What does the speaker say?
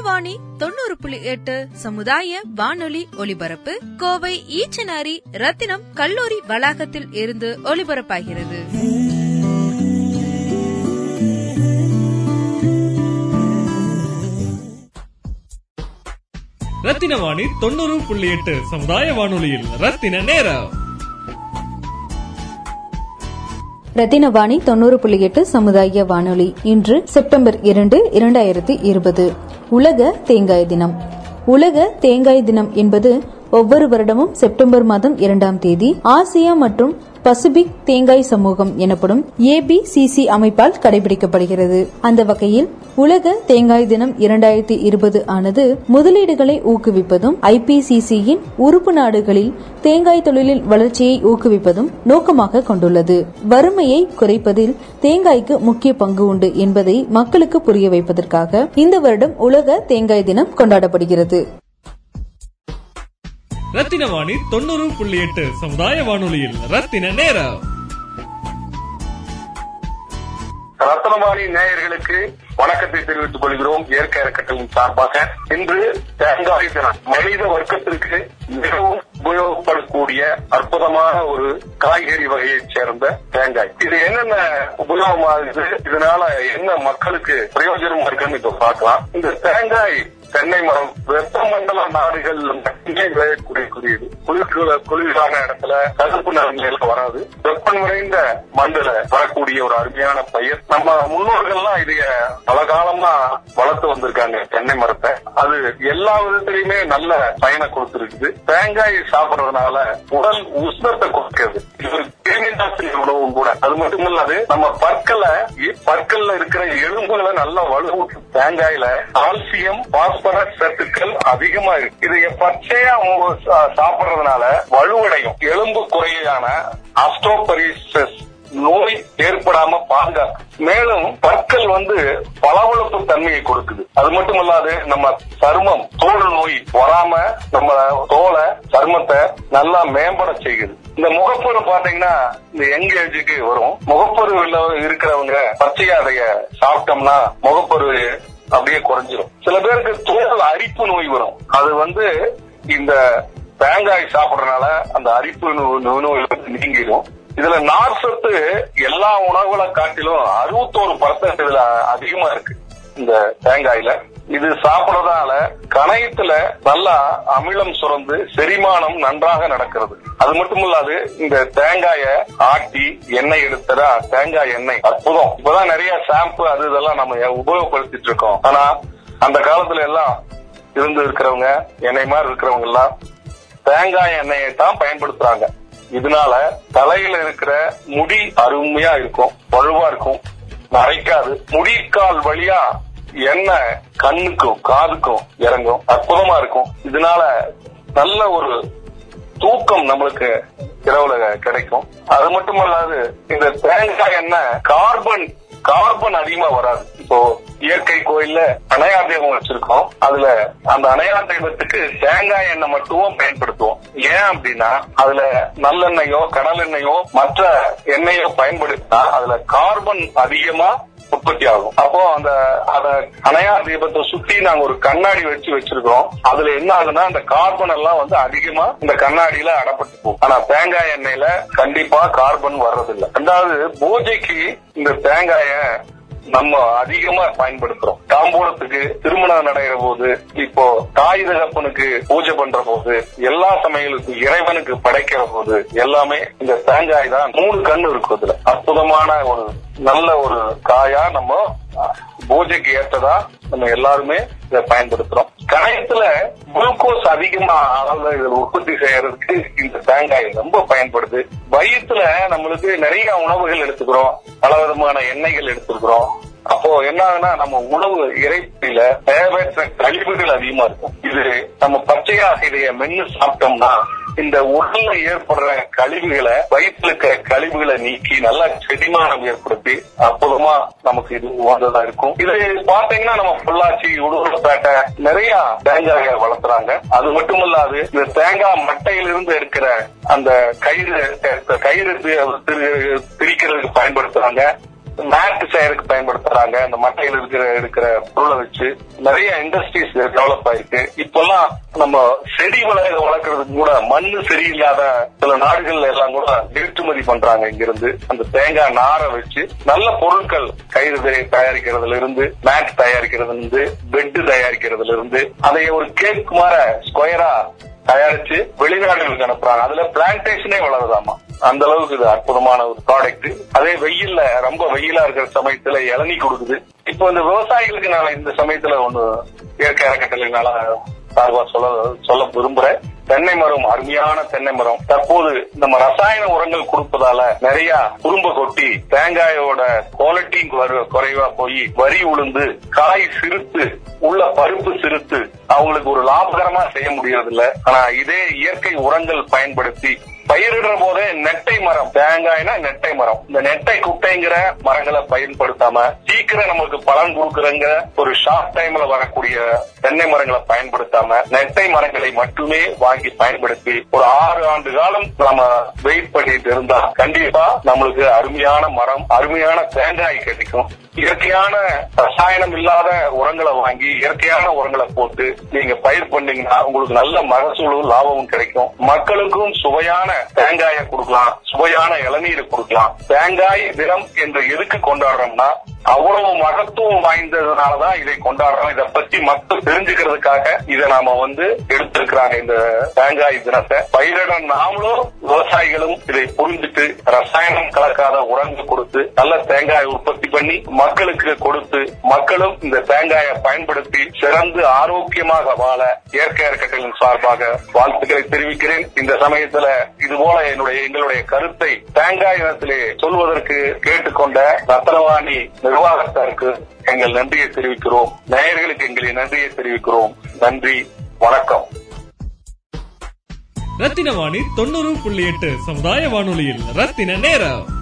ரத்னவாணி தொண்ணூறு புள்ளி எட்டு சமுதாய வானொலி ஒலிபரப்பு கோவை ஈச்சனாரி ரத்தினம் கல்லூரி வளாகத்தில் இருந்து ஒலிபரப்பாகிறது. ரத்தின வாணி தொண்ணூறு புள்ளி எட்டு சமுதாய வானொலியில் ரத்தின நேரம். ரத்தினவாணி தொண்ணூறு புள்ளி எட்டு சமுதாய வானொலி இன்று செப்டம்பர் இரண்டு இரண்டாயிரத்தி இருபது. உலக தேங்காய் தினம். உலக தேங்காய் தினம் என்பது ஒவ்வொரு வருடமும் செப்டம்பர் மாதம் இரண்டாம் தேதி ஆசியா மற்றும் பசிபிக் தேங்காய் சமூகம் எனப்படும் ஏபிசிசி அமைப்பால் கடைபிடிக்கப்படுகிறது. அந்த வகையில் உலக தேங்காய் தினம் இரண்டாயிரத்தி இருபது ஆனது முதலீடுகளை ஊக்குவிப்பதும் ஐபிசிசியின் உறுப்பு நாடுகளில் தேங்காய் தொழிலின் வளர்ச்சியை ஊக்குவிப்பதும் நோக்கமாக கொண்டுள்ளது. வறுமையை குறைப்பதில் தேங்காய்க்கு முக்கிய பங்கு உண்டு என்பதை மக்களுக்கு புரிய வைப்பதற்காக இந்த வருடம் உலக தேங்காய் தினம் கொண்டாடப்படுகிறது. ரத்தின வாணி தொண்ணூறு புள்ளி எட்டு சமுதாய வானொலியில். ரத்தின நேரம். ரத்தனவாணி நேயர்களுக்கு வணக்கத்தை தெரிவித்துக் கொள்கிறோம். இயற்கை அறக்கட்டளின் சார்பாக இன்று தேங்காய் தினம் மனித வர்க்கத்திற்கு மிகவும் உபயோகப்படக்கூடிய அற்புதமான ஒரு காய்கறி வகையைச் சேர்ந்த தேங்காய். இது என்னென்ன உபயோகமாகுது? இதனால என்ன மக்களுக்கு பிரயோஜனம் இருக்குன்னு இப்ப பார்க்கலாம். இந்த தேங்காய் தென்னை மரம் வெப்பமண்டல நாடுகள் மட்டுமே விளையக்கூடியது குளிர் குளிரான இடத்துல கருப்பு நிலைமையில வராது. வெப்பம் நிறைந்த மண்ணில வரக்கூடிய ஒரு அருமையான பயிர். நம்ம முன்னோர்கள்லாம் இதைய பல காலமா வளர்த்து வந்திருக்காங்க தென்னை மரத்தை. அது எல்லா விதத்திலையுமே நல்ல பயனை கொடுத்துருக்குது. தேங்காய் சாப்பிடுறதுனால உடல் உஷ்ணத்தை கொடுக்கிறது இது கிருமிநாசினி உணவும் கூட. அது மட்டும் இல்லாது நம்ம பற்களை பற்கள்ல இருக்கிற எலும்புகளை நல்லா வலுவூட்டு தேங்காயில கால்சியம் பாஸ்பரஸ் சத்துக்கள் அதிகமா இருக்கு. இதை பச்சையா சாப்பிடுறதுனால வலுவடையும். எலும்பு குறையான ஆஸ்ட்ரோபரிசஸ் நோய் ஏற்படாம பாதுகாக்கும். மேலும் பற்கள் வந்து பளபளப்பு தன்மையை கொடுக்குது. அது மட்டுமல்லாது நம்ம சருமம் தோல் நோய் வராம நம்ம தோலை சருமத்தை நல்லா மேம்பட செய்யுது. இந்த முகப்பொரு பாத்தீங்கன்னா இந்த யங் ஏஜுக்கு வரும். முகப்பொரு இருக்கிறவங்க பச்சையா அதைய சாப்பிட்டோம்னா முகப்பொரு அப்படியே குறைஞ்சிரும். சில பேருக்கு அரிப்பு நோய் வரும். அது வந்து இந்த தேங்காய் சாப்பிடறதுனால அந்த அரிப்பு நோய் வந்து நீங்கிடும். இதுல நார் சத்து எல்லா உணவுகளை காட்டிலும் அறுபத்தோரு பர்சன்ட் இதுல அதிகமா இருக்கு. இந்த தேங்காயில. இது சாப்பிடறதால கணையத்துல நல்லா அமிலம் சுரந்து செரிமானம் நன்றாக நடக்கிறது. அது மட்டும் இல்லாது இந்த தேங்காய ஆட்டி எண்ணெய் எடுத்ததா? தேங்காய் எண்ணெய். அற்புதம். இப்பதான் நிறைய ஷாம்பு அது இதெல்லாம் நம்ம உபயோகப்படுத்திட்டு இருக்கோம். ஆனா அந்த காலத்துல எல்லாம் இருந்து இருக்கிறவங்க எண்ணெய் மாதிரி இருக்கிறவங்க எல்லாம் தேங்காய் எண்ணெயை தான் பயன்படுத்துறாங்க. இதனால தலையில இருக்கிற முடி அருமையா இருக்கும் வலுவா இருக்கும். நரைக்காது. முடிக்கால் வழியா எண்ணெய் கண்ணுக்கும் காதுக்கும் இறங்கும். அற்புதமா இருக்கும். இதனால நல்ல ஒரு தூக்கம் நம்மளுக்கு இரவுல கிடைக்கும். அது மட்டுமல்லாது இந்த தேங்காய் எண்ணெய் கார்பன் கார்பன் அதிகமா வராது. இப்போ இயற்கை கோயில்ல அணையார் தெய்வம் வச்சிருக்கோம். அதுல அந்த அணையார் தெய்வத்துக்கு தேங்காய் எண்ணெய் மட்டும் பயன்படுத்துவோம். ஏன் அப்படின்னா அதுல நல்லெண்ணெயோ கடல் எண்ணெயோ மற்ற எண்ணெயோ பயன்படுத்தினா அதுல கார்பன் அதிகமா உற்பத்தி ஆகும். அப்போ அந்த அத அணையார் தீபத்தை சுத்தி நாங்க ஒரு கண்ணாடி வச்சு வச்சிருக்கோம் அதுல என்ன ஆகுதுன்னா அந்த கார்பன் எல்லாம் வந்து அதிகமா இந்த கண்ணாடியில அடப்பட்டு போகும். ஆனா தேங்காய் எண்ணெயில கண்டிப்பா கார்பன் வர்றதில்லை. ரெண்டாவது பூஜைக்கு இந்த தேங்காய நம்ம அதிகமா பயன்படுத்துறோம். தாம்பூலத்துக்கு திருமணம் நடைகிற போது இப்போ தாய் தகப்பனுக்கு பூஜை பண்ற போது எல்லா சமையலுக்கும் இறைவனுக்கு படைக்கிற போது எல்லாமே இந்த தேங்காய் தான். மூணு கண்ணு இருக்கும் இதுல அற்புதமான ஒரு நல்ல ஒரு காயா நம்ம பூஜைக்கு ஏற்றதா நம்ம எல்லாருமே இதை பயன்படுத்துறோம். கணையத்துல குளுக்கோஸ் அதிகமா அளவுல இதில் உற்பத்தி செய்யறதுக்கு இந்த தேங்காய் ரொம்ப பயன்படுது. வயிற்றுல நம்மளுக்கு நிறைய உணவுகள் எடுத்துக்கிறோம். பல விதமான எண்ணெய்கள் எடுத்துக்கிறோம். அப்போ என்ன ஆகுனா நம்ம உணவு இறைப்பில தேவையற்ற கழிவுகள் அதிகமா இருக்கும். இது நம்ம பச்சையா இதைய மென்னு சாப்பிட்டோம்னா இந்த உடல்ல ஏற்படுற கழிவுகளை வயிற்றுல இருக்கிற கழிவுகளை நீக்கி நல்லா செடிமானம் ஏற்படுத்தி அற்புதமா நமக்கு இது உகந்ததா இருக்கும். இது பாத்தீங்கன்னா நம்ம பொள்ளாச்சி உடுமலைப்பேட்டை நிறைய தேங்காயை வளர்த்துறாங்க. அது மட்டும் இல்லாது இந்த தேங்காய் மட்டையிலிருந்து இருக்கிற அந்த கயிறு கயிறு திரிக்கிறதுக்கு பயன்படுத்துறாங்க. மேட் செய்யறதுக்கு பயன்படுத்துறாங்க. அந்த மட்டையில் இருக்கிற இருக்கிற பொருளை வச்சு நிறைய இண்டஸ்ட்ரீஸ் டெவலப் ஆயிருக்கு. இப்பெல்லாம் நம்ம செடி வளர வளர்க்கறதுக்கு கூட மண்ணு சரியில்லாத சில நாடுகள்ல எல்லாம் கூட ஏற்றுமதி பண்றாங்க இங்கிருந்து. அந்த தேங்காய் நாரை வச்சு நல்ல பொருட்கள் கயிறு தயாரிக்கிறதுல இருந்து மேட் தயாரிக்கிறதுல இருந்து பெட் தயாரிக்கிறதுல இருந்து அதை ஒரு கேக் மாற ஸ்கொயரா தயாரிச்சு வெளிநாடுகளுக்கு அனுப்புறாங்க. அதுல பிளான்டேஷனே வளருதாமா? அந்த அளவுக்கு இது அற்புதமான ஒரு ப்ராடக்ட் அதே வெயில்ல ரொம்ப வெயிலா இருக்கிற சமயத்துல இளநி கொடுக்குது. இப்போ இந்த விவசாயிகளுக்கு நான் இந்த சமயத்துல ஒண்ணு இயற்கை அறக்கட்டளைனால சார்பா சொல்ல சொல்ல விரும்புறேன். தென்னை மரம் அருமையான தென்னை மரம். தற்போது நம்ம ரசாயன உரங்கள் கொடுப்பதால நிறைய குறும்ப கொட்டி தேங்காயோட குவாலிட்டி குறைவா போய் வரி உளுந்து காய் சிறுத்து உள்ள பருப்பு சிறுத்து அவங்களுக்கு ஒரு லாபகரமா செய்ய முடியறதில்ல. ஆனா இதே இயற்கை உரங்கள் பயன்படுத்தி பயிரிடுற போதே நெட்டை மரம் தேங்காய்னா நெட்டை மரம். இந்த நெட்டை குட்டைங்கிற மரங்களை பயன்படுத்தாம சீக்கிரம் நமக்கு பலன் கொடுக்கறங்க ஒரு ஷார்ட் டைம்ல வரக்கூடிய தென்னை மரங்களை பயன்படுத்தாம நெட்டை மரங்களை மட்டுமே வாங்கி பயன்படுத்தி ஒரு ஆறு ஆண்டு காலம் நம்ம வெயிட் பண்ணிட்டு இருந்தா கண்டிப்பா நம்மளுக்கு அருமையான மரம் அருமையான தேங்காய் கிடைக்கும். இயற்கையான ரசாயனம் இல்லாத உரங்களை வாங்கி இயற்கையான உரங்களை போட்டு நீங்க பயிர் பண்ணீங்கன்னா உங்களுக்கு நல்ல மகசூலும் லாபமும் கிடைக்கும். மக்களுக்கும் சுவையான தேங்காயை கொடுக்கலாம் சுவையான இளநீரை கொடுக்கலாம். தேங்காய் தினம் என்று எதுக்கு கொண்டாடுறோம்னா அவ்வளவு மகத்துவம் வாய்ந்ததுனாலதான் இதை கொண்டாடுறோம். இதை பத்தி மக்கள் தெரிஞ்சுக்கிறதுக்காக இதை நாம வந்து எடுத்திருக்கிறாங்க இந்த தேங்காய் தினத்தை. பயிரிட நாமளும் விவசாயிகளும் இதை புரிஞ்சுட்டு ரசாயனம் கலக்காத உரங்கள் கொடுத்து நல்ல தேங்காய் உற்பத்தி பண்ணி மக்களுக்கு கொடுத்து மக்களும் இந்த தேங்காயை பயன்படுத்தி சிறந்து ஆரோக்கியமாக வாழ இயற்கை அறக்கட்டளின் சார்பாக வாழ்த்துக்களை தெரிவிக்கிறேன். இந்த சமயத்துல இது போல என்னுடைய எங்களுடைய கருத்தை தேங்காய் இனத்திலே சொல்வதற்கு கேட்டுக்கொண்ட ரத்னவாணி நிர்வாகத்தாருக்கு எங்கள் நன்றியை தெரிவிக்கிறோம். நேயர்களுக்கு எங்களின் நன்றியை தெரிவிக்கிறோம். நன்றி. வணக்கம். ரத்தின வாணி தொண்ணூறு புள்ளி எட்டு சமுதாய வானொலியில் ரத்தின நேரம்.